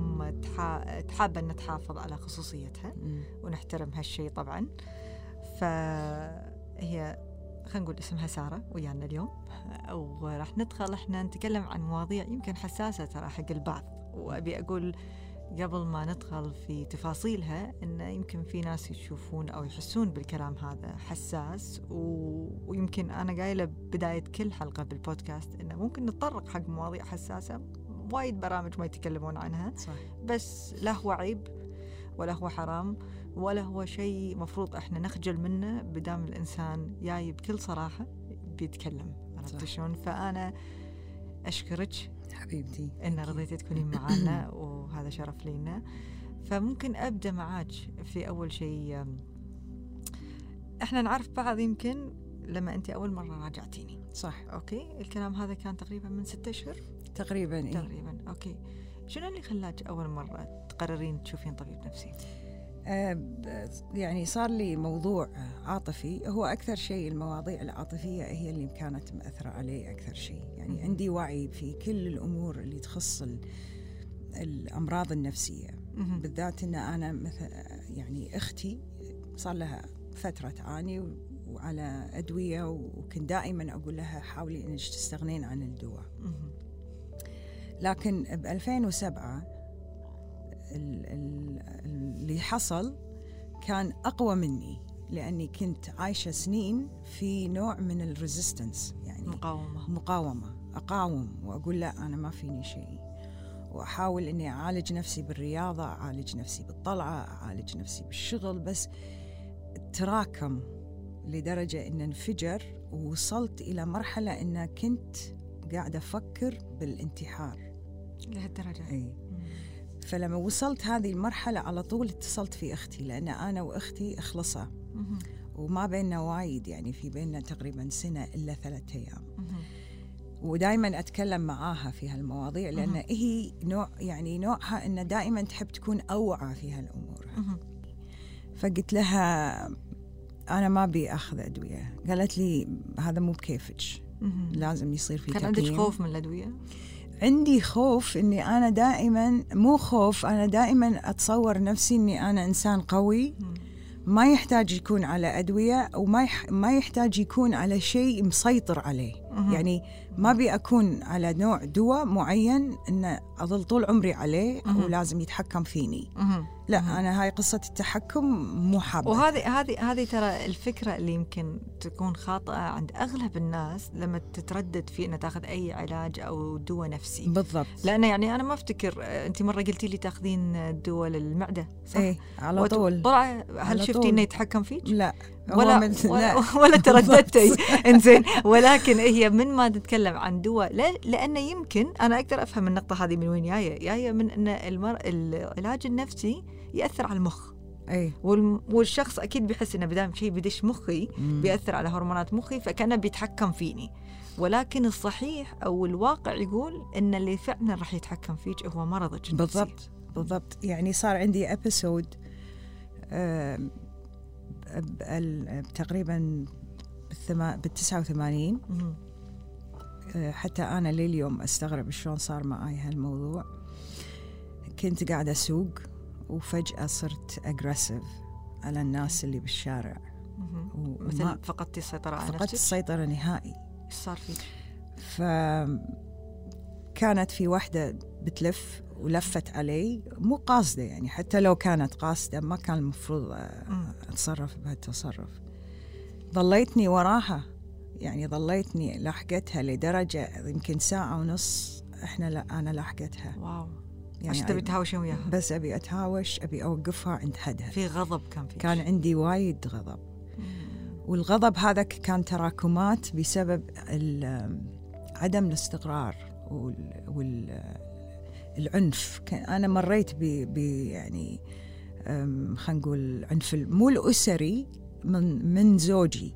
اليوم تحا... تحاب أن تحافظ على خصوصيتها. ونحترم هالشيء طبعا. فهي خلينا نقول اسمها سارة ويانا اليوم. وراح ندخل إحنا نتكلم عن مواضيع يمكن حساسة ترى حق البعض. وأبي أقول قبل ما ندخل في تفاصيلها انه يمكن في ناس يشوفون أو يحسون بالكلام هذا حساس. و... ويمكن أنا قايلة بداية كل حلقة بالبودكاست إنه ممكن نتطرق حق مواضيع حساسة وايد برامج ما يتكلمون عنها. صح. بس لا هو عيب ولا هو حرام ولا هو شيء مفروض إحنا نخجل منه بدام الإنسان جاي بكل صراحة بيتكلم. عرفت. شلون؟ فأنا أشكرك حبيبتي. إن رضيتي تكونين معنا وهذا شرف لينا. فممكن أبدأ معاك في أول شيء إحنا نعرف بعض يمكن لما انت أول مرة راجعتيني. صح. أوكي؟ الكلام هذا كان تقريبا من ستة أشهر. تقريبا إيه؟ تقريبا أوكي شنو اللي خلاك أول مرة تقررين تشوفين طبيب نفسي آه، يعني صار لي موضوع عاطفي هو أكثر شيء المواضيع العاطفية هي اللي كانت مأثرة علي أكثر شيء يعني. عندي وعي في كل الأمور اللي تخص ال- الأمراض النفسية. بالذات أن أنا مثل يعني أختي صار لها فترة تعاني وعلى أدوية وكنت دائما أقول لها حاولي أنك تستغنين عن الدواء. لكن ب 2007 ال- ال- اللي حصل كان أقوى مني لأني كنت عايشة سنين في نوع من الريزيستنس يعني مقاومة. مقاومة أقاوم وأقول لا أنا ما فيني شيء. وأحاول إني أعالج نفسي بالرياضة أعالج نفسي بالطلعة أعالج نفسي بالشغل بس تراكم لدرجة إن انفجر ووصلت إلى مرحلة إن كنت قاعدة أفكر بالانتحار. لهالدرجة اي. فلما وصلت هذه المرحلة على طول اتصلت في أختي لأن أنا وأختي اخلصه. وما بيننا وايد يعني في بيننا تقريبا سنة إلا ثلاثة أيام. ودائما أتكلم معاها في هالمواضيع لأن. هي نوع يعني نوعها ان دائما تحب تكون أوعى في هالأمور. فقلت لها أنا ما أبي أخذ أدوية قالت لي هذا مو بكيفك. لازم يصير في كان عندك. خوف من الأدوية؟ عندي خوف إني أنا دائما مو خوف أنا دائما أتصور نفسي إني أنا إنسان قوي. ما يحتاج يكون على أدوية وما يح ما يحتاج يكون على شيء مسيطر عليه. يعني ما ابي أكون على نوع دواء معين إن أظل طول عمري عليه. ولازم يتحكم فيني. لا مهم. أنا هاي قصة التحكم مو حابة وهذه هذه هذه ترى الفكرة اللي يمكن تكون خاطئة عند أغلب الناس لما تتردد في إنها تاخذ أي علاج أو دواء نفسي بالضبط لأنه يعني أنا ما أفتكر آه، انت مرة قلتي لي تاخذين دواء للمعدة صح؟ إيه على طول طلع هل شفتي. إنه يتحكم فيك؟ لا ولا من- ولا, لا. ولا ترددتي إنزين ولكن هي من ما تتكلم عن دواء لا لأنه يمكن أنا أقدر أفهم النقطة هذه من وين جاية جاية من إن المر... العلاج النفسي يأثر على المخ. والم... والشخص أكيد بيحس إنه بدام شيء بدش مخي مم. بيأثر على هرمونات مخي فكأنه بيتحكم فيني. ولكن الصحيح أو الواقع يقول إن اللي فعلا راح يتحكم فيك هو مرضك النفسي. بالضبط. بالضبط. يعني صار عندي ابيسود تقريبا بال 89 مهم. آه، حتى أنا لليوم أستغرب شلون صار معي هالموضوع. كنت قاعدة أسوق. وفجأة صرت اجريسيف على الناس اللي بالشارع. مثل فقدتي السيطرة على فقدت نفسك؟ السيطرة نهائي. إيش صار فيك؟ فكانت في واحدة بتلف ولفت علي مو قاصدة يعني حتى لو كانت قاصدة ما كان المفروض مم. أتصرف بهالتصرف. ظليتني وراها يعني ظليتني لاحقتها لدرجة يمكن ساعة ونص إحنا لا أنا لاحقتها واو. يعني عشان تبي تهاوشين وياها. بس أبي أتهاوش أبي أوقفها عند حدها. في غضب كان فيك. كان عندي وايد غضب. مم. والغضب هذا كان تراكمات بسبب عدم الاستقرار وال- والعنف أنا مريت ب يعني خلينا نقول عنف مو الأسري من من زوجي.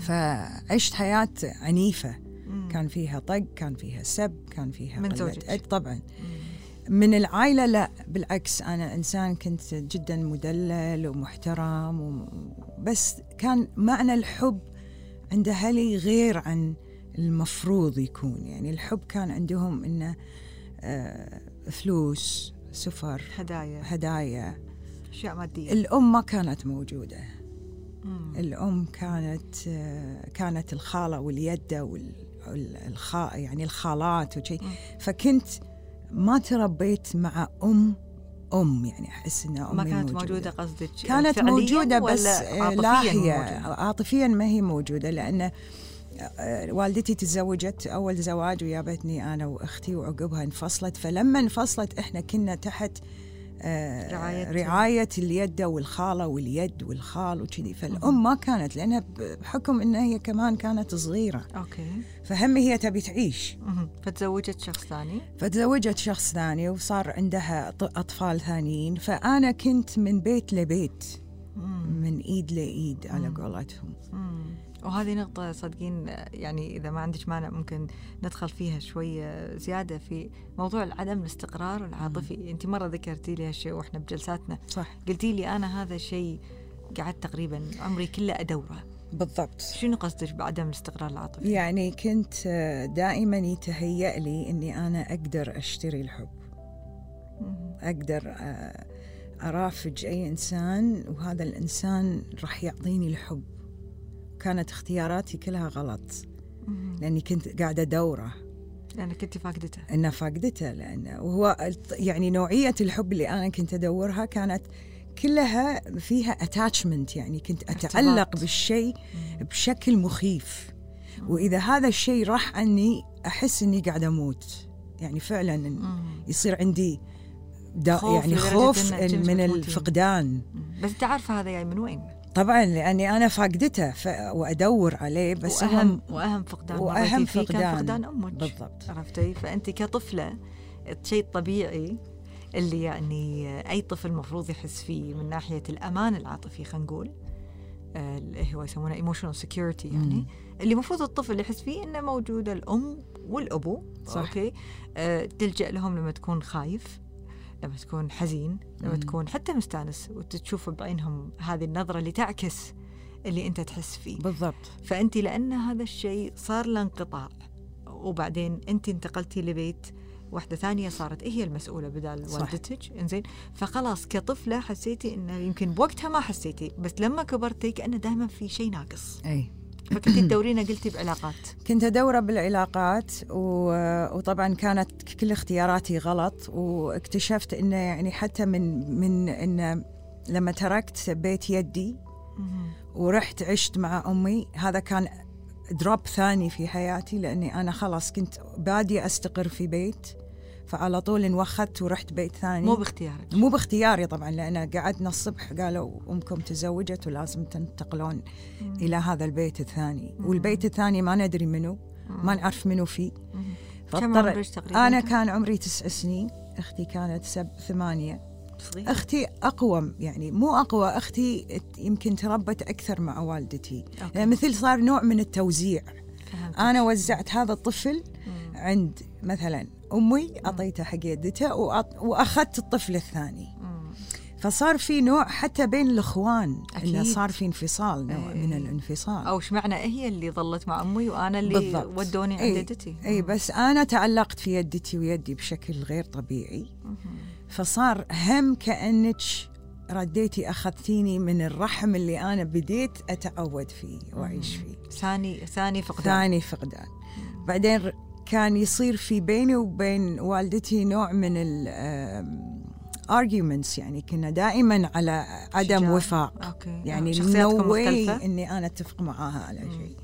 فعشت حياة عنيفة. مم. كان فيها طق كان فيها سب كان فيها من زوجك. طبعا مم. من العائلة لا بالعكس أنا إنسان كنت جدا مدلل ومحترم و... بس كان معنى الحب عند أهلي غير عن المفروض يكون يعني الحب كان عندهم إنه آه فلوس سفر هدايا هدايا أشياء مادية الأم ما كانت موجودة مم. الأم كانت آه، كانت الخالة واليده والخا يعني الخالات وشي. فكنت ما تربيت مع ام أم يعني أحس ان امي ما كانت موجودة. موجودة قصدك كانت موجودة بس آه، عاطفياً لا هي موجودة؟ عاطفيا ما هي موجودة لأن آه، والدتي تزوجت أول زواج وجابتني أنا وأختي وعقبها انفصلت فلما انفصلت إحنا كنا تحت آه، رعاية- رعاية اليد والخالة واليد والخال وكذي. فالأم ما كانت لأنها بحكم إن هي كمان كانت صغيرة. أوكي. فهم هي تبي تعيش. فتزوجت شخص ثاني؟ فتزوجت شخص ثاني وصار عندها أطفال ثانيين. فأنا كنت من بيت لبيت. مم. من إيد لإيد على. قولتهم. وهذه نقطة صدقين يعني إذا ما عندك مانع ممكن ندخل فيها شوية زيادة في موضوع عدم الاستقرار العاطفي. أنت مرة ذكرتي لي هالشيء وإحنا بجلساتنا. صح. قلتي لي أنا هذا الشيء قعدت تقريبا عمري كله أدوره. بالضبط. شنو قصدك بعدم الاستقرار العاطفي؟ يعني كنت آه، دائما يتهيأ لي إني أنا أقدر أشتري الحب. مم. أقدر آه، أرافج أي إنسان وهذا الإنسان راح يعطيني الحب. كانت اختياراتي كلها غلط. لأني كنت قاعدة أدورة لأنك كنت فاقدته انه فاقدته لأنه وهو يعني نوعية الحب اللي أنا كنت أدورها كانت كلها فيها اتاتشمنت يعني كنت أتعلق. بالشيء. بشكل مخيف وإذا هذا الشيء راح عني أحس إني قاعدة أموت يعني فعلا مم. يصير عندي دا خوف يعني خوف من. الفقدان. بس أنت عارفة هذا جاي من وين؟ طبعا لأني أنا فاقدته ف... وأدور عليه بس هو وأهم وأهم فقدان مريتي فيه كان فقدان. فقدان أمك بالضبط عرفتي فأنت كطفلة الشيء الطبيعي اللي يعني أي طفل المفروض يحس فيه من ناحية الأمان العاطفي خلينا نقول آه، اللي هو يسمونه emotional security يعني مم. اللي المفروض الطفل يحس فيه إنه موجوده الأم والأبو صح. okay آه، تلجأ لهم لما تكون خايف لما تكون حزين لما مم. تكون حتى مستانس وتشوف بعينهم هذه النظرة اللي تعكس اللي أنت تحس فيه. بالضبط. فأنت لأن هذا الشيء صار له انقطاع وبعدين أنت انتقلتي لبيت واحدة ثانية صارت هي المسؤولة بدال. والدتك إنزين؟ فخلاص كطفلة حسيتي إنه يمكن بوقتها ما حسيتي بس لما كبرتي كأنه دائما في شيء ناقص. أي. فكنتي تدورينه قلتي بعلاقات كنت أدور بالعلاقات و... وطبعا كانت كل اختياراتي غلط واكتشفت انه يعني حتى من من إن لما تركت بيت يدي. ورحت عشت مع أمي هذا كان دروب ثاني في حياتي لأني أنا خلاص كنت بادية أستقر في بيت فعلى طول انوخت ورحت بيت ثاني مو باختيارك مو باختياري طبعا لأن قعدنا الصبح قالوا أمكم تزوجت ولازم تنتقلون مم. إلى هذا البيت الثاني مم. والبيت الثاني ما ندري منو مم. ما نعرف منو فيه. كم عمرك تقريبا؟ أنا كان عمري تسع سنين أختي كانت سب ثمانية صغيرة أختي اقوى يعني مو أقوى أختي يمكن تربت أكثر مع والدتي أوكي. يعني مثل صار نوع من التوزيع فهمتك. أنا وزعت هذا الطفل مم. عند مثلا أمي اعطيته حق يدته وأخذت الطفل الثاني مم. فصار في نوع حتى بين الإخوان إنه. صار في انفصال نوع إيه. من الانفصال أو اشمعنى هي اللي ظلت مع أمي وأنا اللي بالضبط. ودوني عند إيه. جدتي اي مم. بس أنا تعلقت في يدتي ويدي بشكل غير طبيعي مهم. فصار هم كأنك رديتي أخذتيني من الرحم اللي أنا بديت أتعود فيه وأعيش فيه ثاني ثاني فقدان ثاني فقدان بعدين كان يصير في بيني وبين والدتي نوع من ال arguments يعني كنا دائما على عدم شجاع. وفاق. okay. يعني شخصياتكم نوعا ما مختلفة؟ إني أنا أتفق معاها على شيء.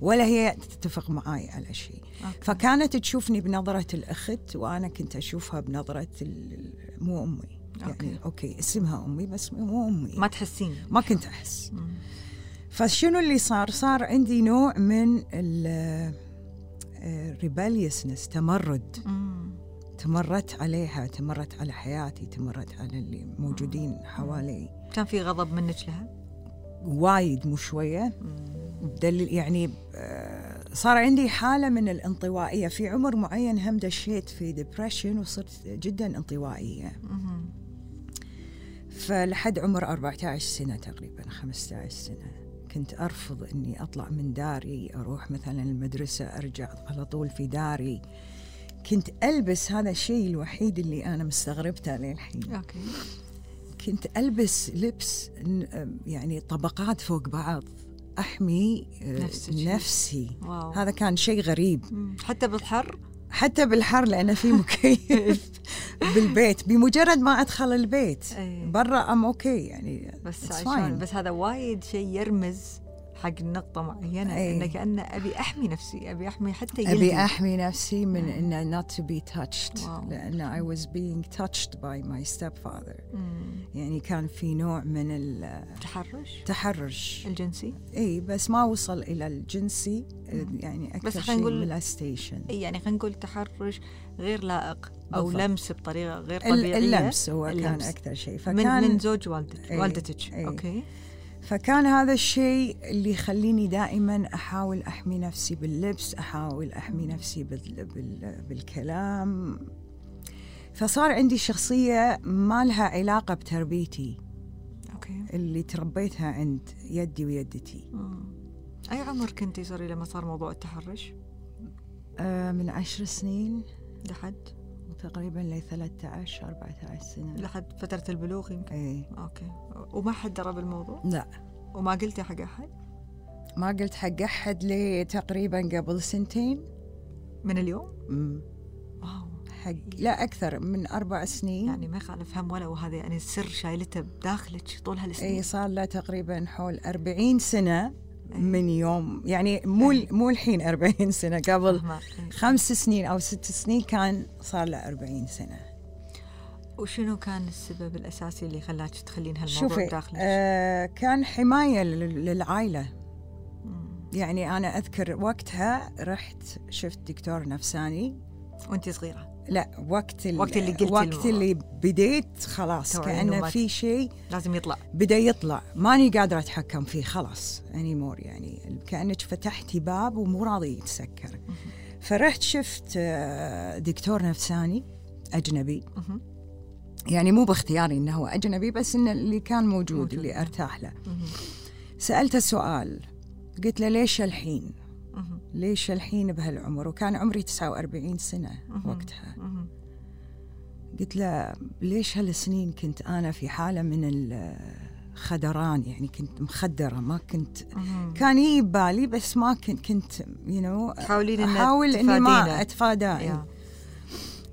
ولا هي تتفق معاي على شيء. okay. فكانت تشوفني بنظرة الأخت وأنا كنت أشوفها بنظرة ال- مو أمي. يعني okay. okay اسمها أمي بس مو أمي. ما تحسين. ما كنت أحس. مم. فشنو اللي صار؟ صار عندي نوع من ال rebelliousness تمرد. مم. تمردت عليها تمردت على حياتي تمردت على اللي موجودين حوالي. كان في غضب منك لها؟ وايد مو شوية. دليل يعني آه، صار عندي حالة من الانطوائية. في عمر معين هم دشيت في depression وصرت جدا انطوائية. فلحد عمر 14 سنة تقريبا 15 سنة. كنت أرفض أني أطلع من داري أروح مثلا المدرسة أرجع على طول في داري. كنت ألبس هذا الشيء الوحيد اللي أنا مستغربته للحين. okay. كنت ألبس لبس يعني طبقات فوق بعض أحمي آه،. نفسي. wow. هذا كان شيء غريب. حتى بالحر؟ حتى بالحر لأنه في مكيف بالبيت بمجرد ما أدخل البيت إيه. برا I'm okay يعني بس عشان. بس هذا وايد شيء يرمز حق نقطة معينة أي. انه كأنه أبي أحمي نفسي أبي أحمي حتى يلدي أبي أحمي نفسي من إنه not to be touched wow. لأن I was being touched by my stepfather مم. يعني كان في نوع من تحرش التحرش الجنسي إي بس ما وصل إلى الجنسي مم. يعني بس خلينا شيء نقول- يعني خلينا نقول تحرش غير لائق أو بالضبط. لمس بطريقة غير طبيعية اللمس هو كان اللمس. أكثر شيء من فكان من زوج والدتك. والدتك. أوكي فكان هذا الشيء اللي يخليني دائما أحاول أحمي نفسي باللبس أحاول أحمي نفسي بال بال بالكلام. فصار عندي شخصية ما لها علاقة بتربيتي. okay. اللي تربيتها عند يدي ويدتي. مم. أي عمر كنتي sorry لما صار موضوع التحرش؟ آه من عشر سنين. لحد؟ تقريبا ل 13 14 سنة. لحد فترة البلوغ يمكن؟ اي okay. وما حد درى بالموضوع؟ لا. وما قلتي حق أحد؟ ما قلت حق أحد لي تقريبا قبل سنتين. من اليوم؟ مم. wow. حق لا أكثر من أربع سنين. يعني ما يخالف هم ولا وهذا يعني السر شايلته بداخلك طول هالسنين. اي صار له تقريبا حول 40 سنة. من يوم يعني مو إي. مو الحين 40 سنة قبل فاهمة. إي. خمس سنين أو ست سنين كان صار له 40 سنة وشنو كان السبب الأساسي اللي خلاك تخلين هالموضوع شوفي بداخلك؟ آه كان حماية لل- للعائلة. يعني أنا أذكر وقتها رحت شفت دكتور نفساني وأنت صغيرة لا وقت ال- وقت اللي قلتي وقت الموضوع. اللي بديت خلاص ما في شيء لازم يطلع بدأ يطلع ماني قادرة أتحكم فيه خلاص اني مور يعني كأنك فتحتي باب ومو راضي يتسكر فرحت شفت آه، دكتور نفساني أجنبي. يعني مو باختياري إنه هو أجنبي بس إنه اللي كان موجود, موجود. اللي أرتاح له. سألته سؤال قلت له ليش الحين. ليش الحين بهالعمر وكان عمري 49 سنة مهم. وقتها. قلت له ليش هالسنين كنت أنا في حالة من الخدران يعني كنت مخدرة ما كنت. كان يجي ببالي بس ما كنت كنت يو نو تحاولين إن أحاول إني تفادينه. ما اتفاداه يا.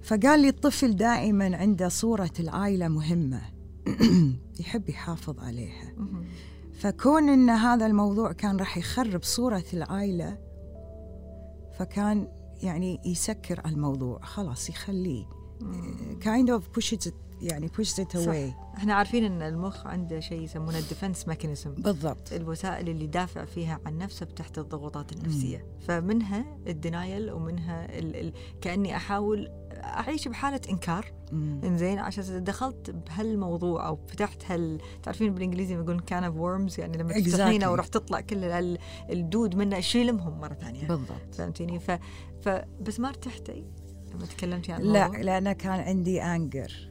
فقال لي الطفل دائما عنده صورة العائلة مهمة يحب يحافظ عليها. فكون إن هذا الموضوع كان راح يخرب صورة العائلة فكان يعني يسكر الموضوع. خلاص يخليه. مم. of pushes it يعني it صح. away. إحنا عارفين إن المخ عنده شيء يسمونه ال defense mechanism بالضبط. الوسائل اللي يدافع فيها عن نفسه تحت الضغوطات النفسية. فمنها ال denial ومنها ال ال كأني أحاول أعيش بحالة إنكار. إنزين عشان دخلت بهالموضوع أو فتحت هال تعرفين بالإنجليزي يقولون can of worms يعني لما Exactly. تفتحينه وراح تطلع كل ال- الدود منه شيلمهم مرة ثانية. بالضبط. فهمتيني؟ ف... ف بس ما ارتحتي لما تكلمتي عن لا لأنه كان عندي anger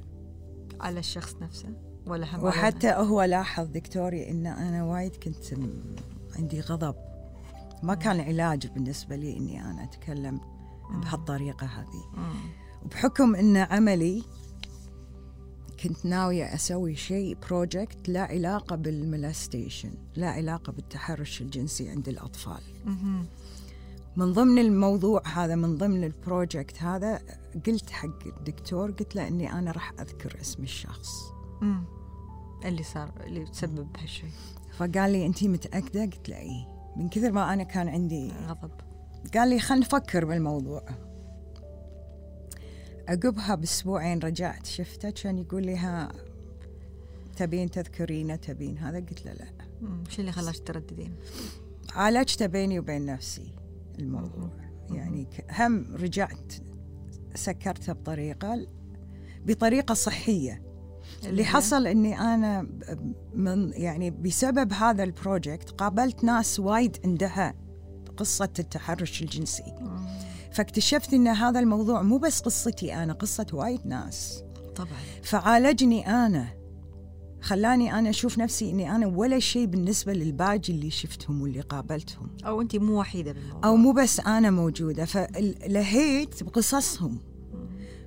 على الشخص نفسه؟ ولا هم؟ وحتى هو لاحظ دكتوري إن أنا وايد كنت عندي غضب. ما كان علاج بالنسبة لي إني أنا أتكلم بهالطريقة هذه. مم. وبحكم إن عملي كنت ناوية أسوي شيء project له علاقة بال molestation له علاقة بالتحرش الجنسي عند الأطفال. من ضمن الموضوع هذا من ضمن ال project هذا قلت حق الدكتور قلت له إني أنا راح أذكر اسم الشخص مم. اللي صار اللي تسبب بهالشيء فقال لي انت متأكدة قلت له اي من كثر ما أنا كان عندي غضب قال لي خلينا نفكر بالموضوع عقبها بأسبوعين رجعت شفته كان يقول لي ها تبين تذكرينه تبين هذا قلت له لا. شو اللي خلاك ترددين؟ عالجته بيني وبين نفسي الموضوع يعني هم رجعت سكرته بطريقة بطريقة صحية اللي؟ حصل إني أنا من يعني بسبب هذا ال project قابلت ناس وايد عندها قصة التحرش الجنسي مم. فاكتشفت إن هذا الموضوع مو بس قصتي أنا قصة وايد ناس. طبعا. فعالجني أنا. خلاني أنا أشوف نفسي إني أنا ولا شيء بالنسبة للباقي اللي شفتهم واللي قابلتهم. أو انت مو وحيدة بالموضوع. أو مو بس أنا موجودة فلهيت بقصصهم.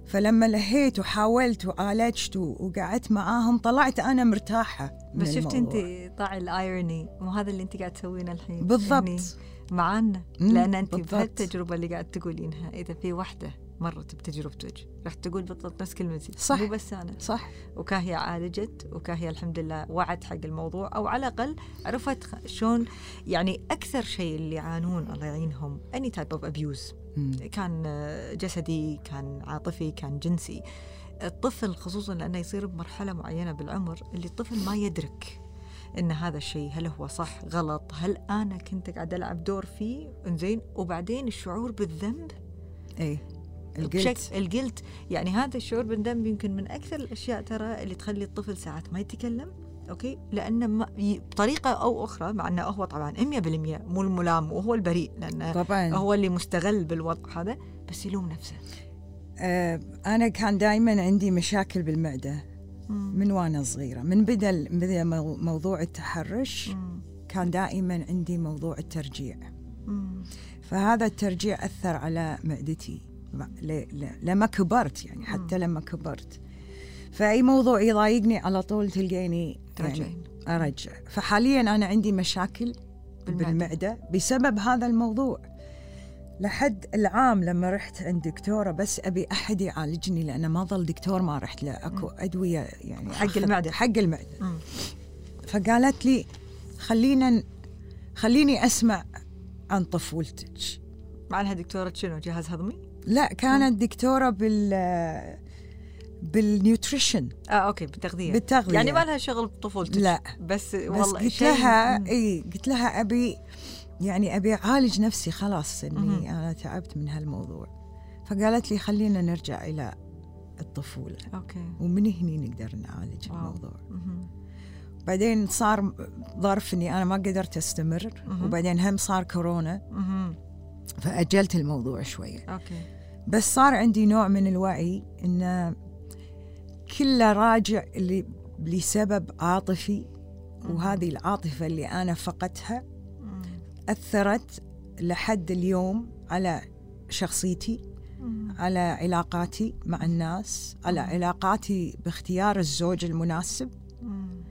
فلما لهيت وحاولت وعالجت وقعدت معاهم طلعت أنا مرتاحة بس شفتي انت. طاع ال irony مو هذا اللي انت قاعد تسوينه الحين؟ بالضبط. معانا لأن انت. بهالتجربه اللي قاعد تقولينها إذا في وحده مرت بتجربتك راح تقول بالضبط نفس كلمتي صح. مو بس أنا صح وكاهي عالجت وكاهي الحمد لله وعت حق الموضوع أو على الأقل عرفت شلون يعني أكثر شيء اللي يعانون الله يعينهم any type of abuse. كان جسدي كان عاطفي كان جنسي الطفل خصوصا لأنه يصير بمرحلة معينة بالعمر اللي الطفل ما يدرك إن هذا الشيء هل هو صح غلط؟ هل أنا كنت قاعد ألعب دور فيه؟ إنزين وبعدين الشعور بالذنب؟ اي القلت بشكل الجلت يعني هذا الشعور بالذنب يمكن من أكثر الأشياء ترى اللي تخلي الطفل ساعات ما يتكلم أوكي؟ لأنه ما بطريقة أو أخرى مع إنه هو طبعا 100% مو الملام وهو البريء لأنه طبعا. هو اللي مستغل بالوضع هذا بس يلوم نفسه. آه أنا كان دائما عندي مشاكل بالمعدة. من وأنا صغيرة من بدا بدا مو- موضوع التحرش. كان دائما عندي موضوع الترجيع. فهذا الترجيع أثر على معدتي. لما كبرت يعني حتى لما كبرت. فأي موضوع يضايقني على طول تلقيني يعني أرجع. فحاليا أنا عندي مشاكل. بالمعدة بسبب هذا الموضوع. لحد العام لما رحت عند دكتورة بس أبي أحد يعالجني لأنه ما ظل دكتور ما رحت له. أكو أدوية يعني حق المعدة. حق المعدة. فقالت لي خلينا خليني أسمع عن طفولتك. مع انها دكتورة شنو؟ جهاز هضمي؟ لا كانت دكتورة بال بال nutrition. آه okay بالتغذية. بالتغذية. يعني ما لها شغل بطفولتك لا. بس بس والله قلت شيء- لها. إي قلت لها أبي يعني أبي أعالج نفسي خلاص. إني أنا تعبت من هالموضوع فقالت لي خلينا نرجع إلى الطفولة okay ومن هني نقدر نعالج wow. الموضوع مهم. بعدين صار ظرف إني أنا ما قدرت أستمر مهم. وبعدين هم صار كورونا مهم. فأجلت الموضوع شوية okay بس صار عندي نوع من الوعي إن كله راجع لسبب عاطفي وهذه العاطفة اللي أنا فقدتها مم. أثرت لحد اليوم على شخصيتي مم. على علاقاتي مع الناس على. علاقاتي باختيار الزوج المناسب مم.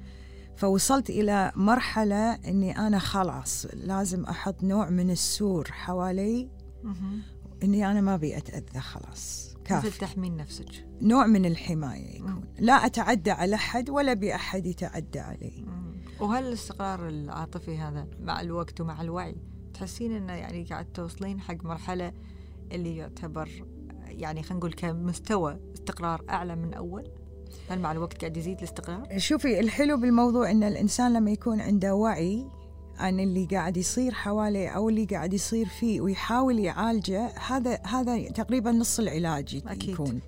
فوصلت إلى مرحلة إني أنا خلاص لازم أحط نوع من السور حوالي. إني أنا ما أبي أتأذى خلاص مثل كافي تحمين نفسك نوع من الحماية يكون. لا أتعدى على أحد ولا بأحد يتعدى علي مم. وهل الاستقرار العاطفي هذا مع الوقت ومع الوعي تحسين إنه يعني قاعد توصلين حق مرحلة اللي يعتبر يعني خلينا نقول كمستوى استقرار أعلى من أول؟ هل مع الوقت قاعد يزيد الاستقرار؟ شوفي الحلو بالموضوع إن الإنسان لما يكون عنده وعي عن اللي قاعد يصير حواليه أو اللي قاعد يصير فيه ويحاول يعالجه هذا هذا تقريبا نص العلاج أكيد. يكون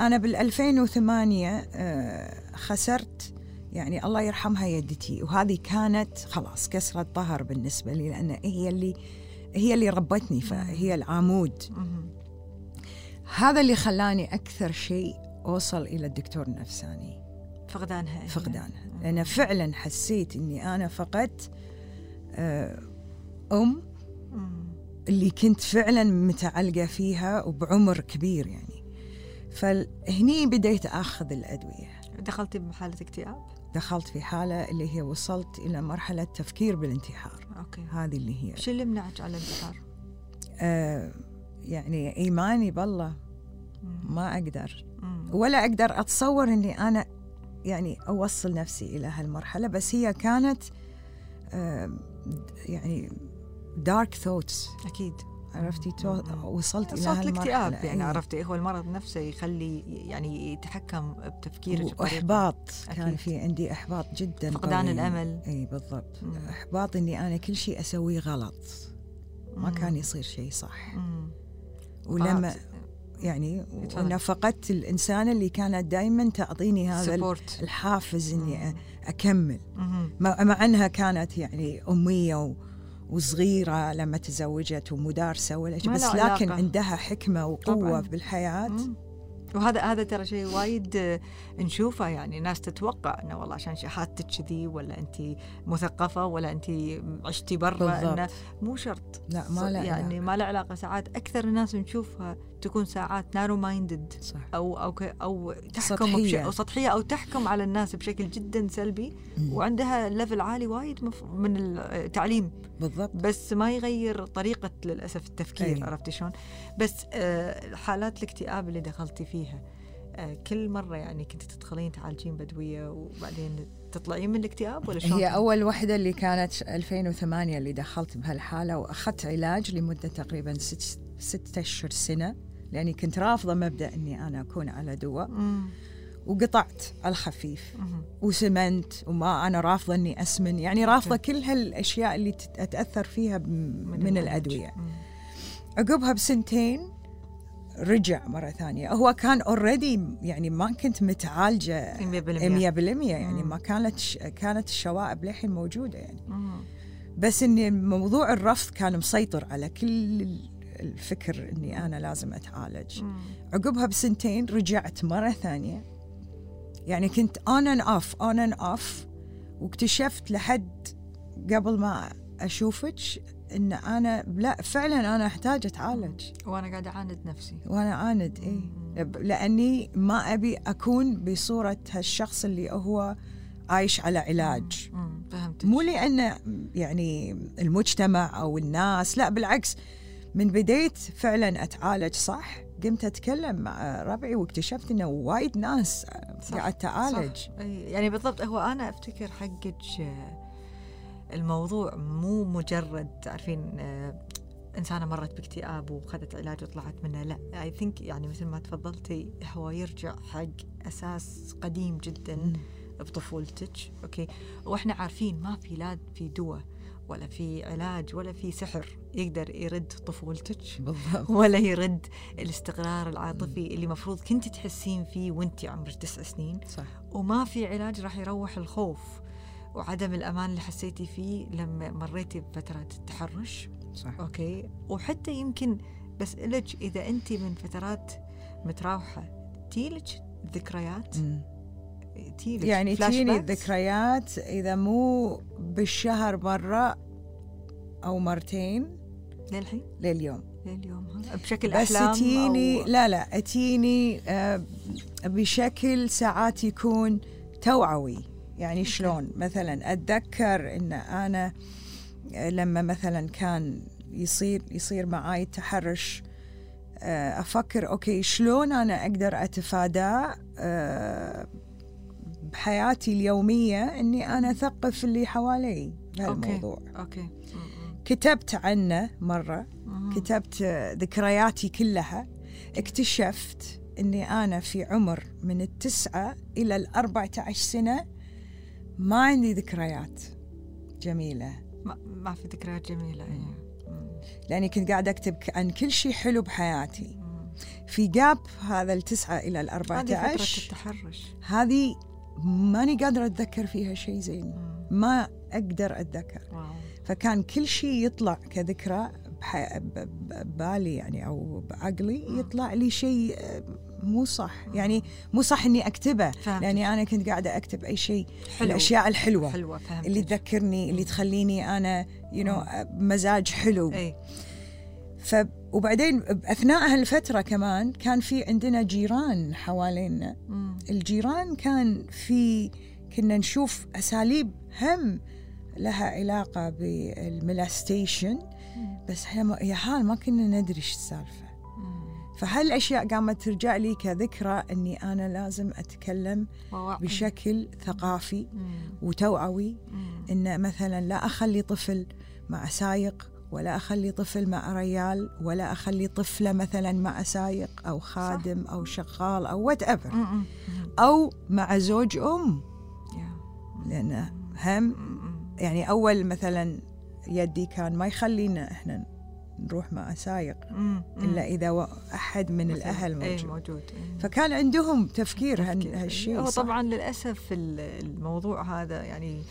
أنا بال 2008 آه، خسرت يعني الله يرحمها يدتي وهذه كانت خلاص كسرة ظهر بالنسبة لي لأن هي اللي هي اللي ربتني فهي العمود. هذا اللي خلاني أكثر شيء أوصل إلى الدكتور النفساني فقدانها. فقدانها لأن فعلا حسيت أني أنا فقدت آه، أم. اللي كنت فعلا متعلقة فيها وبعمر كبير يعني فهني بديت أخذ الأدوية دخلتي بحاله اكتئاب؟ دخلت في حالة اللي هي وصلت إلى مرحلة تفكير بالانتحار أوكي هذه اللي هي شو اللي منعك على الانتحار؟ آه يعني إيماني بالله مم. ما أقدر مم. ولا أقدر أتصور أني أنا يعني أوصل نفسي إلى هالمرحلة بس هي كانت آه يعني dark thoughts أكيد عرفتي to وصلت صوت هالمرحلة الاكتئاب يعني إيه. عرفتي هو المرض نفسه يخلي يعني يتحكم بتفكيرك واحباط كان. في عندي إحباط جدا فقدان قوي. الأمل. إي بالضبط مم. إحباط إني أنا كل شيء أسويه غلط ما مم. كان يصير شيء صح مم. ولما يعني. وأنا فقدت الإنسان اللي كانت دائما تعطيني هذا support. الحافز إني أكمل مم. مع مع أنها كانت يعني أمية و وصغيرة لما تزوجت ومدارسة ولا شيء بس له لكن علاقة. عندها حكمة وقوة طبعاً. بالحياة مم. وهذا هذا ترى شيء وايد آه، نشوفه يعني ناس تتوقع إنه والله عشان شهادتك كذي ولا أنت مثقفة ولا أنت عشتي برا. إنه مو شرط لا ما له يعني علاقة. ما له علاقة ساعات أكثر الناس نشوفها تكون ساعات نارو مايندد صح أو أو أو تحكم سطحية. بش... أو سطحية أو تحكم على الناس بشكل جدا سلبي مم. وعندها level عالي وايد مف... من التعليم بالضبط بس ما يغير طريقة للأسف التفكير أي. عرفتي شلون؟ بس آه، حالات الاكتئاب اللي دخلتي فيها آه، كل مرة يعني كنت تدخلين تعالجين بدوية وبعدين تطلعين من الاكتئاب ولا شلون؟ هي أول وحدة اللي كانت 2008 اللي دخلت بهالحالة وأخذت علاج لمدة تقريبا ست, ست أشهر سنة لأني كنت رافضة مبدأ أني أنا أكون على دواء. وقطعت على الخفيف. وسمنت وما أنا رافضة أني أسمن يعني رافضة كل هالأشياء اللي أتأثر فيها من, من مم. عقبها بسنتين رجع مرة ثانية هو كان اوريدي يعني ما كنت متعالجة 100% 100% يعني. ما كانت كانت الشوائب للحين موجودة يعني. بس اني موضوع الرفض كان مسيطر على كل الفكر إني أنا لازم أتعالج. مم. عقبها بسنتين رجعت مرة ثانية. يعني كنت on and off on and off واكتشفت لحد قبل ما أشوفك إن أنا لا فعلا أنا أحتاج أتعالج. وأنا قاعدة أعاند نفسي. وأنا عاند اي لأني ما أبي أكون بصورة هالشخص اللي هو عايش على علاج. مم. فهمت مو لأن يعني المجتمع أو الناس لا بالعكس. من بديت فعلا أتعالج صح؟ قمت أتكلم مع ربعي واكتشفت إنه وايد ناس قاعد تعالج. صح. يعني بالضبط هو أنا أفتكر حقك آه، الموضوع مو مجرد تعرفين آه، إنسانة مرت باكتئاب وخذت علاج وطلعت منه لا. اي ثينك يعني مثل ما تفضلتي هو يرجع حق أساس قديم جدا بطفولتك okay؟ وإحنا عارفين ما في لا في دواء ولا في علاج ولا في سحر. يقدر يرد طفولتك بالضبط. ولا يرد الاستقرار العاطفي اللي مفروض كنت تحسين فيه وانت عمرك تسع سنين. صح. وما في علاج راح يروح الخوف وعدم الأمان اللي حسيتي فيه لما مريتي بفترات التحرش. صح. okay. وحتى يمكن بس لك إذا أنت من فترات متراوحة تيلك ذكريات. تيلك يعني فلاش تجيني backs؟ ذكريات إذا مو بالشهر مرة أو مرتين للحين؟ لليوم. لليوم بشكل بس أحلام تجيني أو... لا لا تجيني آه، بشكل ساعات يكون توعوي. يعني شلون؟ مثلا أتذكر إن أنا آه، لما مثلا كان يصير يصير معاي تحرش آه، أفكر okay شلون أنا أقدر اتفاداه آه، بحياتي اليومية إني أنا أثقف اللي حوالي بهالموضوع؟ Okay. م- كتبت عنه مرة م- كتبت ذكرياتي كلها اكتشفت إني أنا في عمر من التسعة إلى الأربعة عشر سنة ما عندي ذكريات جميلة. ما, ما في ذكريات جميلة اي م- لأني كنت قاعدة أكتب ك- عن كل شيء حلو بحياتي. في جاب هذا التسعة إلى الأربعة هذه عشر التحرش هذه ماني قادرة أتذكر فيها شيء زين. ما أقدر أتذكر. واو. فكان كل شيء يطلع كذكرى ببالي يعني أو بعقلي. يطلع لي شيء آه، مو صح. يعني مو صح إني أكتبه. لأني أنا كنت قاعدة أكتب أي شيء. حلو. الأشياء الحلوة. حلوة فهمت اللي تذكرني اللي تخليني أنا يو you know, بمزاج حلو. إي. ف وبعدين أثناء هالفترة كمان كان في عندنا جيران حوالينا. الجيران كان في كنا نشوف أساليب هم لها علاقة بالملاستيشن. بس إحنا يا حال ما كنا ندري إيش السالفة م. فهالأشياء قامت ترجع لي كذكرى إني أنا لازم أتكلم. بشكل ثقافي. وتوعوي. إن مثلا لا أخلي طفل مع سايق ولا أخلي طفل مع ريال ولا أخلي طفلة مثلا مع سايق أو خادم أو شغال أو whatever. أو مع زوج أم. لأن هم. يعني أول مثلا يدي كان ما يخلينا إحنا نروح مع سايق. إلا إذا أحد من. الأهل اي موجود موجود إيه. فكان عندهم تفكير. هالشيء هو؟ طبعا للأسف ال- الموضوع هذا يعني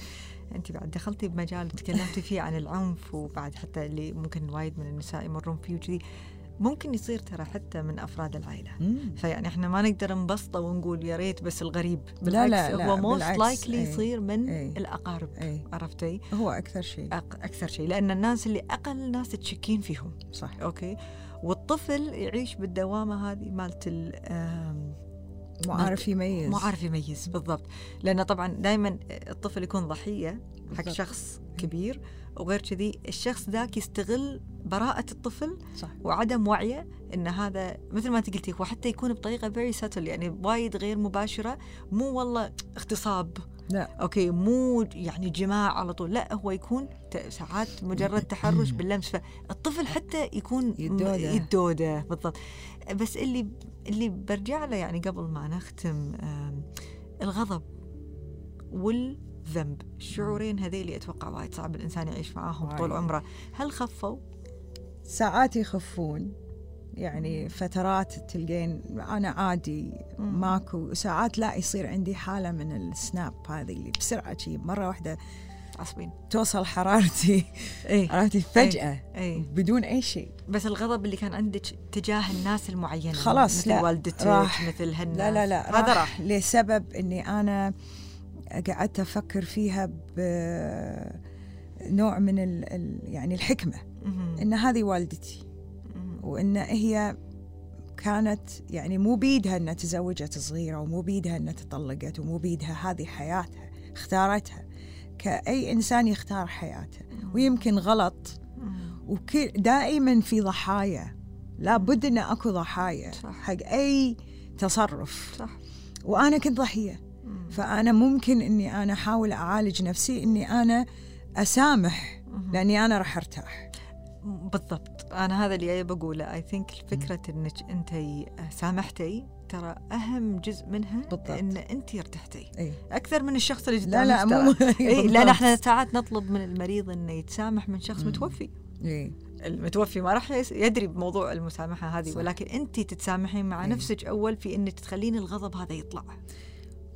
أنت بعد دخلتي بمجال تكلمتي فيه عن العنف وبعد حتى اللي ممكن وايد من النساء يمرون فيه وكذي ممكن يصير ترى حتى من أفراد العائلة مم. فيعني إحنا ما نقدر نبسطه ونقول يا ريت بس الغريب لا، لا، لا، هو most. likely. يصير من إيه. الأقارب اي عرفتي هو أكثر شيء أق- أكثر شيء لأن الناس اللي أقل ناس تشكين فيهم صح okay والطفل يعيش بالدوامة هذه مالت مو عارف يميز مو عارف يميز بالضبط لأنه طبعا دائما الطفل يكون ضحية حق. شخص كبير وغير كذي الشخص ذاك يستغل براءة الطفل صح. وعدم وعيه إن هذا مثل ما أنت قلتي وحتى يكون بطريقة very subtle يعني وايد غير مباشرة مو والله اغتصاب. لا. Okay مو يعني جماع على طول لا هو يكون ساعات مجرد تحرش باللمس فالطفل حتى يكون يدوده. يدوده بالضبط. بس اللي اللي برجع له يعني قبل ما نختم الغضب والذنب الشعورين هذيلي أتوقع وايد صعب الإنسان يعيش معاهم طول. عمره. هل خفوا؟ ساعات يخفون. يعني فترات تلقين أنا عادي. ماكو. ساعات لا يصير عندي حالة من السناب هذه اللي بسرعة شي مرة واحدة عصبين. توصل حرارتي. اي عرفتي فجأة. اي بدون أي شيء بس الغضب اللي كان عندك تجاه الناس المعينه خلاص، مثل لا، والدتك راح. مثل هالناس لا لا لا هذا راح. لسبب إني أنا قعدت أفكر فيها بنوع من ال ال يعني الحكمة. إن هذه والدتي. وإن هي كانت يعني مو بيدها إنها تزوجت صغيرة ومو بيدها إنها تطلقت ومو بيدها هذه حياتها اختارتها كأي إنسان يختار حياته ويمكن غلط. ودائما في ضحايا لابد أن أكو ضحايا صح. حق أي تصرف صح وأنا كنت ضحية فأنا ممكن أني أنا أحاول أعالج نفسي أني أنا أسامح مهم. لأني أنا راح أرتاح بالضبط أنا هذا اللي بقوله اي ثينك فكرة إنك أنت سامحتي ترى أهم جزء منها بالضبط. إن أنت ارتحتي إيه. أكثر من الشخص اللي لا لا مو. إي لأن بالضبط. إحنا ساعات نطلب من المريض إنه يتسامح من شخص مم. متوفي إيه. المتوفي ما راح يدري بموضوع المسامحة هذه صح. ولكن أنت تتسامحين مع إيه. نفسك أول في إنك تخلين الغضب هذا يطلع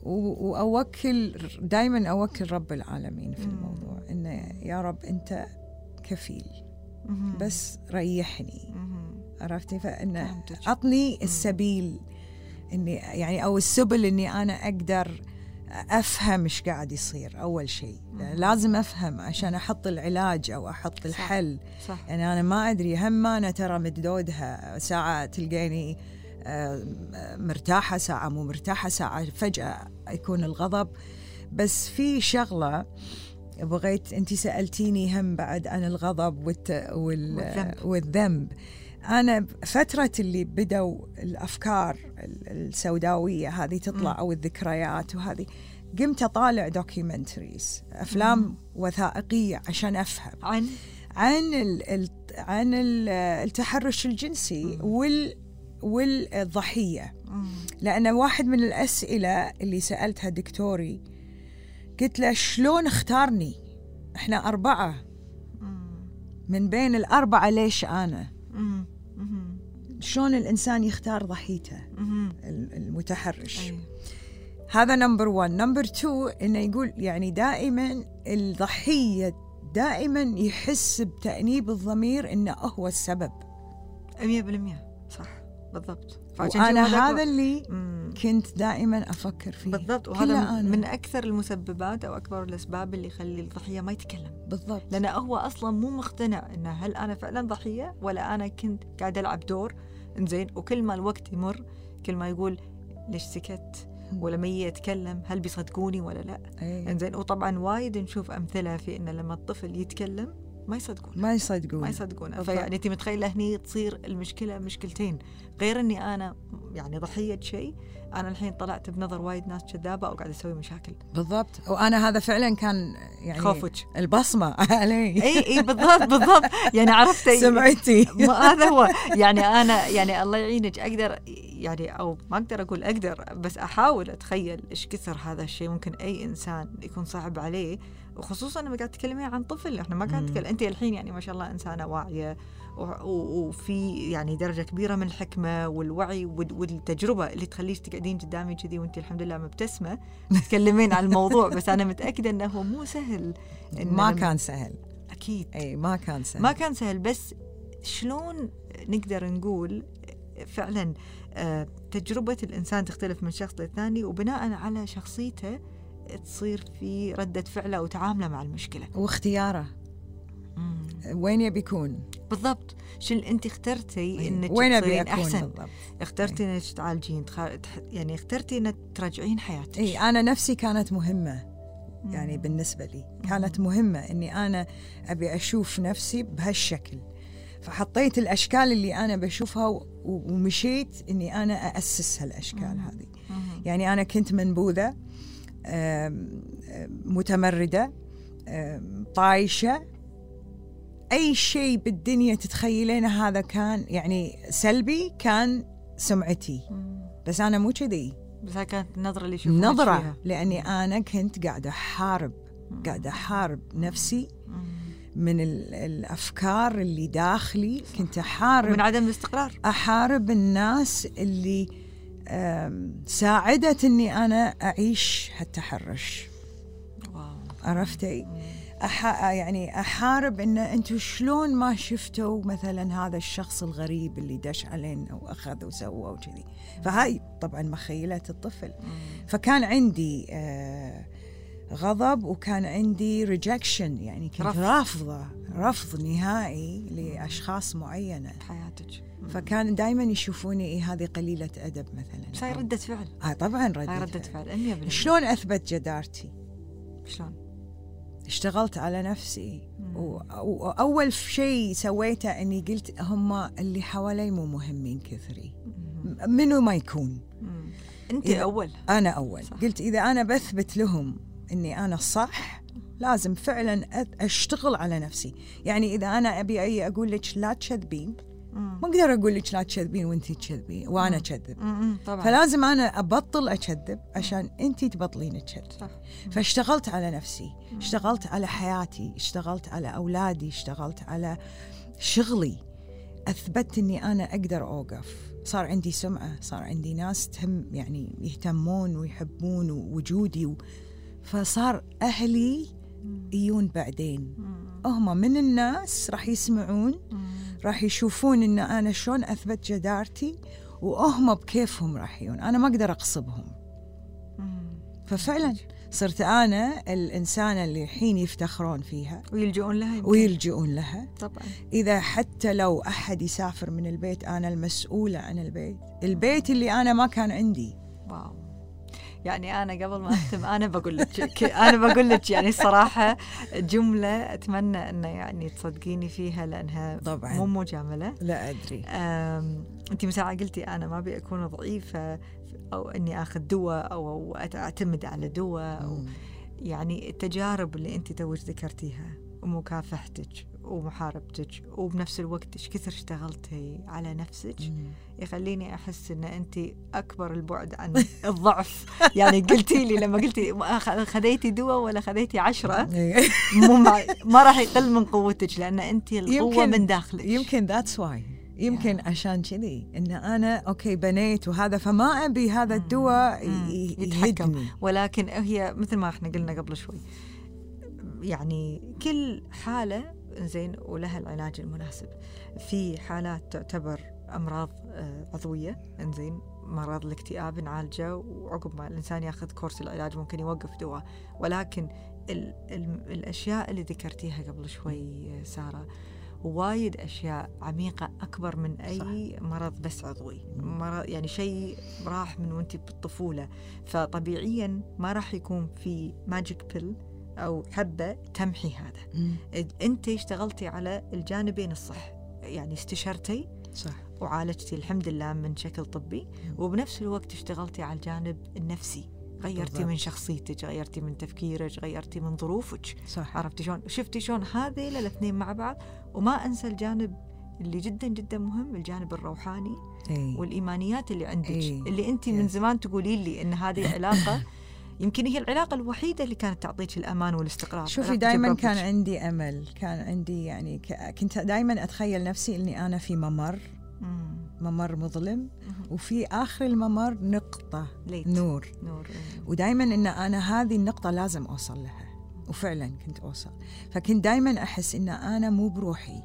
وأوكل دائما أوكل رب العالمين في. الموضوع انه يا رب أنت كفيل. بس ريحني. عرفتي فانه فهمتك. عطني السبيل إني يعني أو السبل إني أنا أقدر أفهم إيش قاعد يصير أول شيء. لازم أفهم عشان أحط العلاج أو أحط الحل صح يعني أنا ما أدري هم أنا ترى مدودها ساعة تلقيني آه، مرتاحة ساعة مو مرتاحة ساعة فجأة يكون الغضب بس في شغلة بغيت انت سألتيني هم بعد عن الغضب والت... وال... والذنب. والذنب أنا فترة اللي بدوا الأفكار ال- السوداوية هذه تطلع مم. أو الذكريات وهذه قمت أطالع دوكيومنتريز أفلام مم. وثائقية عشان أفهم عن عن ال عن ال التحرش الجنسي. وال والضحية مم. لأن واحد من الأسئلة اللي سألتها دكتوري قلت له شلون اختارني إحنا أربعة مم. من بين الأربعة ليش. مم. شلون الإنسان يختار ضحيته المتحرش. هذا number 1 number 2 إنه يقول يعني دائما الضحية دائما يحس بتأنيب الضمير إنه هو السبب 100% صح بالضبط. فعشان وأنا هذا اللي مم. كنت دائما أفكر فيه. بالضبط. وهذا أنا. من أكثر المسببات أو أكبر الأسباب اللي يخلي الضحية ما يتكلم. بالضبط. لأنه هو أصلا مو مقتنع إنه هل أنا فعلا ضحية ولا أنا كنت قاعد ألعب دور. إنزين وكل ما الوقت يمر كل ما يقول ليش سكت؟ ولما يجي يتكلم؟ هل بيصدقوني ولا لا؟ أي. إنزين. وطبعا وايد نشوف أمثلة في انه لما الطفل يتكلم ما يصدقون. ما يصدقون. ما بالضبط. فيعني انت متخيلة هني تصير المشكلة مشكلتين. غير إني أنا يعني ضحية شيء أنا الحين طلعت بنظر وايد ناس كذابة أو قاعد أسوي مشاكل. بالضبط. وأنا هذا فعلا كان يعني خوفك. البصمة علي. إي إي بالضبط بالضبط. يعني عرفتي سمعتي. ما هذا هو. يعني أنا يعني الله يعينك أقدر يعني أو ما أقدر أقول أقدر بس أحاول أتخيل إيش كثر هذا الشيء ممكن أي إنسان يكون صعب عليه. وخصوصا لما قاعد تتكلمين عن طفل إحنا ما قاعد. نتكلم أنت الحين يعني ما شاء الله إنسانة واعية وفي يعني درجة كبيرة من الحكمة والوعي وال- والتجربة اللي تخليك تقعدين قدامي كذي وأنت الحمد لله مبتسمة تتكلمين عن الموضوع. بس أنا متأكدة إنه مو سهل إن ما كان سهل. أكيد. إي ما كان سهل. ما كان سهل. بس شلون نقدر نقول فعلا آه، تجربة الإنسان تختلف من شخص للثاني وبناء على شخصيته تصير في ردة فعله وتعامله مع المشكلة. واختياره. مم. وين يبي يكون؟ بالضبط. شو اللي انت اخترتي إنك وين أبي أكون أحسن. بالضبط؟ اخترتي إنك تعالجين تخ... يعني اخترتي إنك تراجعين حياتك. اي أنا نفسي كانت مهمة. يعني. بالنسبة لي. كانت مهمة إني أنا أبي أشوف نفسي بهالشكل. فحطيت الأشكال اللي أنا بشوفها و- ومشيت إني أنا اسس هالأشكال مم. هذه. مم. يعني أنا كنت منبوذة. متمردة طايشة. أي شيء بالدنيا تتخيلينه هذا كان يعني سلبي كان سمعتي. بس أنا مو كذي. بس كانت النظرة اللي يشوفونك نظرة فيها. لأني أنا كنت قاعدة أحارب قاعدة أحارب نفسي. من ال- الأفكار اللي داخلي. كنت أحارب من عدم الاستقرار. أحارب الناس اللي ساعدت إني أنا أعيش هالتحرش. عرفتي؟ أح... يعني أحارب إن أنتم شلون ما شفتوا مثلا هذا الشخص الغريب اللي دش علينا وأخذ وسوى وكذي. فهاي طبعا مخيلة الطفل. فكان عندي آه، غضب وكان عندي ريجكشن يعني كنت رفض. رافضة رفض نهائي لأشخاص معينة حياتك. فكان دائما يشوفوني إيه هذه قليلة أدب مثلا هاي ردة فعل آه طبعا ردة, ردة فعل. فعل 100% شلون أثبت جدارتي شلون؟ اشتغلت على نفسي. و- وأول شيء سويته أني قلت هم اللي حوالي مو مهمين كثري منو ما يكون مم. أنت إذا- أول أنا أول صح. قلت إذا أنا بثبت لهم أني أنا صح لازم فعلا أشتغل على نفسي. يعني إذا أنا أبي أي أقول لك لا تكذبين. ما أقدر أقول لك لا تكذبين وأنت تكذبين مم. طبعا. فلازم أنا أبطل أكذب عشان أنت تبطلين تكذب فاشتغلت على نفسي اشتغلت على حياتي اشتغلت على أولادي اشتغلت على شغلي. أثبت أني أنا أقدر أوقف. صار عندي سمعة صار عندي ناس تهم يعني يهتمون ويحبون وجودي و... فصار أهلي. يجون بعدين. هم من الناس راح يسمعون. راح يشوفون إن أنا شلون أثبت جدارتي وهم بكيفهم راح يجون أنا ما أقدر أقصبهم. ففعلا صرت أنا الإنسانة اللي الحين يفتخرون فيها ويلجؤون لها يمكن. ويلجؤون لها طبعا إذا حتى لو أحد يسافر من البيت أنا المسؤولة عن البيت البيت اللي أنا ما كان عندي واو يعني أنا قبل ما أختم أنا بقول لك أنا بقول لك يعني الصراحه جملة أتمنى إنه يعني تصدقيني فيها لأنها طبعاً. مو مجاملة لا أدري أنت من ساعه قلتي أنا ما أبي أكون ضعيفة أو إني آخذ دواء أو أو أعتمد على دواء. يعني التجارب اللي أنت توج ذكرتيها ومكافحتك ومحاربتك وبنفس الوقت إيش كثر اشتغلتي على نفسك. يخليني أحس إن انت أكبر البعد عن الضعف. يعني قلتي لي لما قلتي خذيتي دواء ولا خذيتي عشرة مو ما راح يقل من قوتك لأن انت القوة من داخلك. يمكن that's why يمكن عشان كذي. إن أنا okay بنيت وهذا فما أبي هذا الدواء يتحكم. ولكن هي مثل ما إحنا قلنا قبل شوي. يعني كل حالة زين ولها العلاج المناسب. في حالات تعتبر أمراض آه، عضوية إنزين مرض الاكتئاب نعالجه وعقب ما الإنسان ياخذ كورس العلاج ممكن يوقف دواء. ولكن ال ال الأشياء اللي ذكرتيها قبل شوي آه، سارة وايد أشياء عميقة أكبر من أي صح. مرض بس عضوي. مرض يعني شيء راح من وانت بالطفولة. فطبيعيا ما راح يكون في ماجيك بيل أو حبة تمحي هذا. مم. أنت اشتغلتي على الجانبين الصح يعني استشرتي صح. وعالجتي الحمد لله من شكل طبي وبنفس الوقت اشتغلتي على الجانب النفسي. غيرتي بالضبط. من شخصيتك غيرتي من تفكيرك غيرتي من ظروفك. صح. عرفتي شلون؟ شفتي شلون هذيل الأثنين مع بعض؟ وما أنسى الجانب اللي جدا جدا مهم الجانب الروحاني إي. والإيمانيات اللي عندك. إيه. اللي أنت من. زمان تقولي لي إن هذه علاقة يمكن هي العلاقة الوحيدة اللي كانت تعطيك الأمان والاستقرار شوفي دائما. كان عندي أمل كان عندي يعني كنت دائما أتخيل نفسي إني أنا في ممر مم. ممر مظلم. وفي آخر الممر نقطة ليت نور نور إيه. ودائما إن أنا هذه النقطة لازم أوصل لها وفعلا كنت أوصل فكنت دائما أحس إن أنا مو بروحي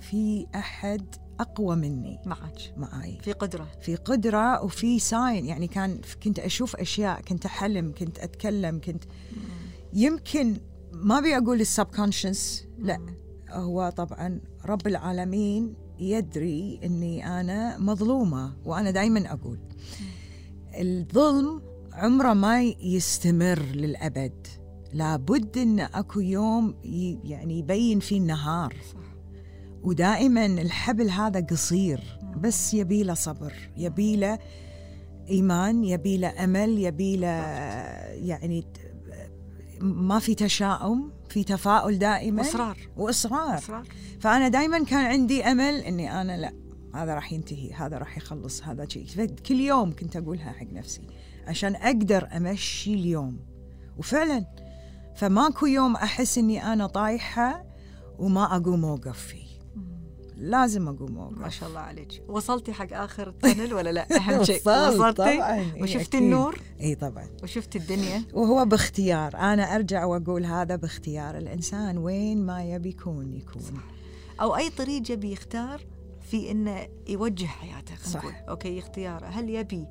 في أحد أقوى مني. معك. معاي. في قدرة. في قدرة وفي ساين يعني كان كنت أشوف أشياء كنت أحلم كنت أتكلم كنت يمكن ما أبي أقول السبكونشس لا. هو طبعا رب العالمين يدري إني أنا مظلومة وأنا دائما أقول. الظلم عمره ما يستمر للأبد. لابد إن أكو يوم يعني يبين فيه النهار. ودائما الحبل هذا قصير بس يبي له صبر يبي له إيمان يبي له أمل يبي له يعني ما في تشاؤم في تفاؤل دائما وإصرار. وإصرار. فأنا دائما كان عندي أمل إني أنا لا هذا راح ينتهي هذا راح يخلص هذا شيء. كل يوم كنت أقولها حق نفسي عشان أقدر أمشي اليوم. وفعلا فماكو يوم أحس إني أنا طايحة وما أقوم أوقف فيه. لازم أقوم اوقف ما شاء الله عليك. وصلتي حق آخر التنل ولا لا؟ اهم شيء وصلتي؟ طبعا وشفتي النور؟ اي طبعا. وشفتي الدنيا؟ وهو باختيار. أنا أرجع وأقول هذا باختيار. الإنسان وين ما يبي يكون يكون. صح. أو أي طريق يبي يختار في إنه يوجه حياته صح. نقول. Okay اختياره. هل يبي؟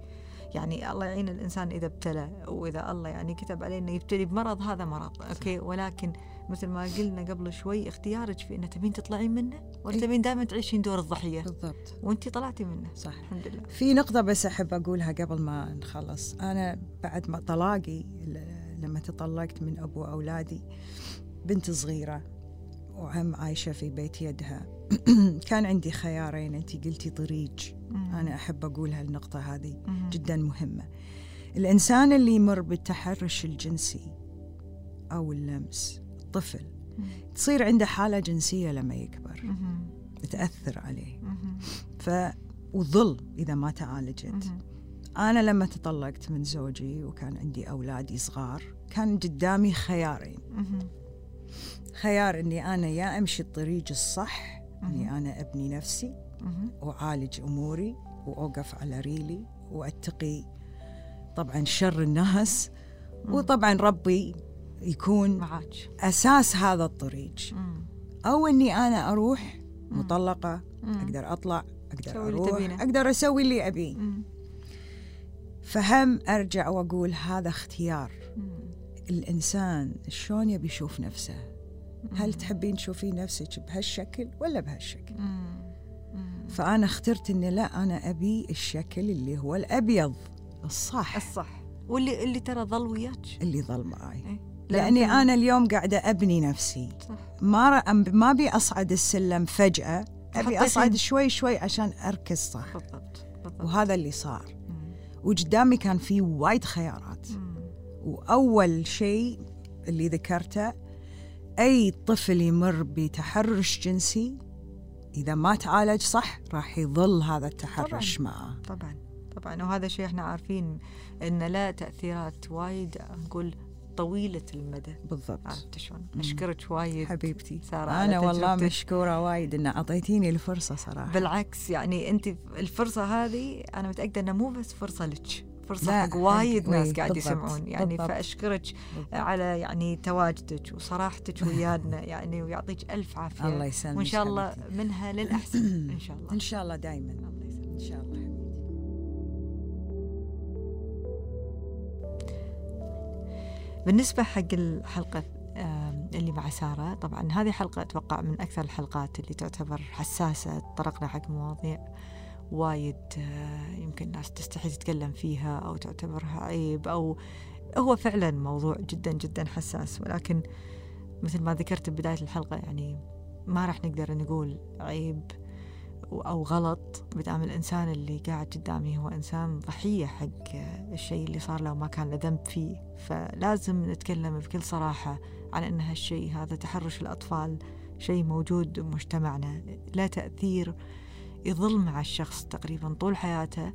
يعني الله يعين الإنسان إذا ابتلى وإذا الله يعني كتب عليه إنه يبتلي بمرض هذا مرض. Okay ولكن مثل ما قلنا قبل شوي اختيارك في إنه تبين تطلعين منه ولا. تبين دائما تعيشين دور الضحية. بالضبط. وانت طلعتي منه. صح. الحمد لله. في نقطة بس أحب أقولها قبل ما نخلص. أنا بعد ما طلاقي لما تطلقت من أبو أولادي بنت صغيرة وهم عايشة في بيت يدها. كان عندي خيارين. انت قلتي ضريج أنا أحب أقول هالنقطه هذه. جدا مهمة. الإنسان اللي يمر بالتحرش الجنسي أو اللمس طفل تصير عنده حالة جنسية لما يكبر. تأثر عليه. ف وظل إذا ما تعالجت. أنا لما تطلقت من زوجي وكان عندي أولادي صغار كان قدامي خيارين. خيار إني أنا يا أمشي الطريق الصح إني أنا أبني نفسي وأعالج أموري وأوقف على ريلي وأتقي طبعا شر الناس وطبعا ربي يكون معاك. أساس هذا الطريق. أو إني أنا أروح مطلقة مم. أقدر أطلع أقدر أروح أقدر أسوي اللي ابيه فهم أرجع وأقول هذا اختيار. مم. الإنسان شلون يبي يشوف نفسه؟ هل تحبين تشوفين نفسك بهالشكل ولا بهالشكل؟ فأنا اخترت إني لا أنا أبي الشكل اللي هو الأبيض الصح. الصح. واللي اللي ترى ظل وياك. اللي ظل معي إيه؟ لأني أنا اليوم قاعدة أبني نفسي صح. ما ما أبي أصعد السلم فجأة أبي أصعد شوي شوي عشان أركز صح بالضبط. بالضبط. وهذا اللي صار مم. وقدامي كان في وايد خيارات مم. وأول شيء اللي ذكرته أي طفل يمر بتحرش جنسي إذا ما تعالج صح راح يظل هذا التحرش طبعًا. معه طبعا طبعا وهذا شيء إحنا عارفين ان له تأثيرات وايد نقول طويلة المدى. بالضبط. عرفت شلون؟ أشكرك وايد حبيبتي. سارة أنا والله مشكورة وايد إن أعطيتيني الفرصة صراحة. بالعكس يعني أنت الفرصة هذه أنا متأكدة إنها مو بس فرصة لك فرصة حق وايد ناس قاعد يسمعون. يعني بالضبط. فأشكرك بالضبط. على يعني تواجدك وصراحتك ويانا يعني ويعطيك ألف عافية. الله يسلمك وإن شاء الله منها للأحسن إن شاء الله. إن شاء الله دائما الله يسلمك. إن شاء الله. بالنسبة حق الحلقة اللي مع سارة طبعا هذه حلقة أتوقع من أكثر الحلقات اللي تعتبر حساسة طرقنا حق مواضيع وايد آه، يمكن الناس تستحي تتكلم فيها أو تعتبرها عيب أو هو فعلا موضوع جدا جدا حساس. ولكن مثل ما ذكرت ببداية الحلقة يعني ما راح نقدر نقول عيب. أو غلط بدام الإنسان اللي قاعد قدامي هو إنسان ضحية حق الشيء اللي صار له وما كان له ذنب فيه. فلازم نتكلم بكل صراحة عن أن هالشيء هذا تحرش الأطفال شيء موجود بمجتمعنا. له تأثير يظل مع الشخص تقريبا طول حياته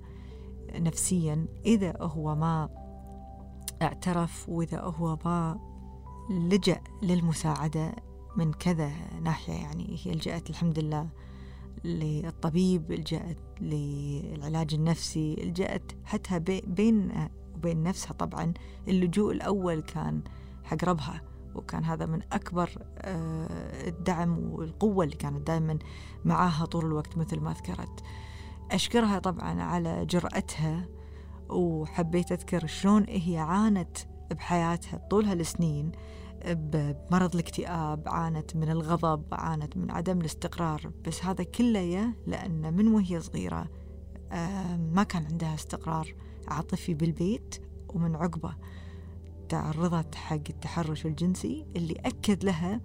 نفسيا إذا هو ما اعترف وإذا هو ما لجأ للمساعدة من كذا ناحية. يعني هي لجأت الحمد لله. للطبيب لجأت للعلاج النفسي لجأت حتى بين وبين نفسها طبعا اللجوء الأول كان حق ربها وكان هذا من أكبر آه، الدعم والقوة اللي كانت دائما معاها طول الوقت مثل ما ذكرت أشكرها طبعا على جرأتها وحبيت أذكر شلون هي عانت بحياتها طول هالسنين بمرض الاكتئاب عانت من الغضب عانت من عدم الاستقرار بس هذا كله لأن من وهي صغيرة ما كان عندها استقرار عاطفي بالبيت ومن عقبة تعرضت حق التحرش الجنسي اللي أكد لها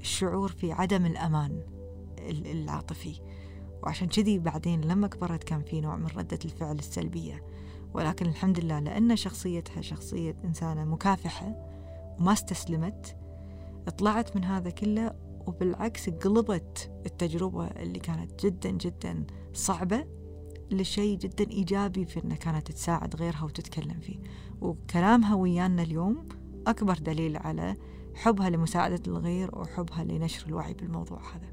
الشعور في عدم الأمان العاطفي. وعشان كذي بعدين لما كبرت كان في نوع من ردة الفعل السلبية. ولكن الحمد لله لأن شخصيتها شخصية إنسانة مكافحة وما استسلمت طلعت من هذا كله وبالعكس قلبت التجربة اللي كانت جدا جدا صعبة لشيء جدا إيجابي في أنها كانت تساعد غيرها وتتكلم فيه. وكلامها ويانا اليوم أكبر دليل على حبها لمساعدة الغير وحبها لنشر الوعي بالموضوع هذا.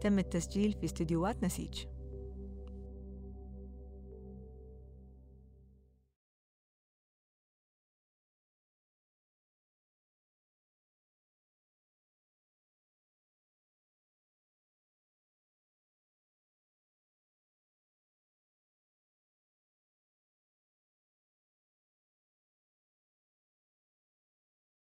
تم التسجيل في استديوهات نسيج.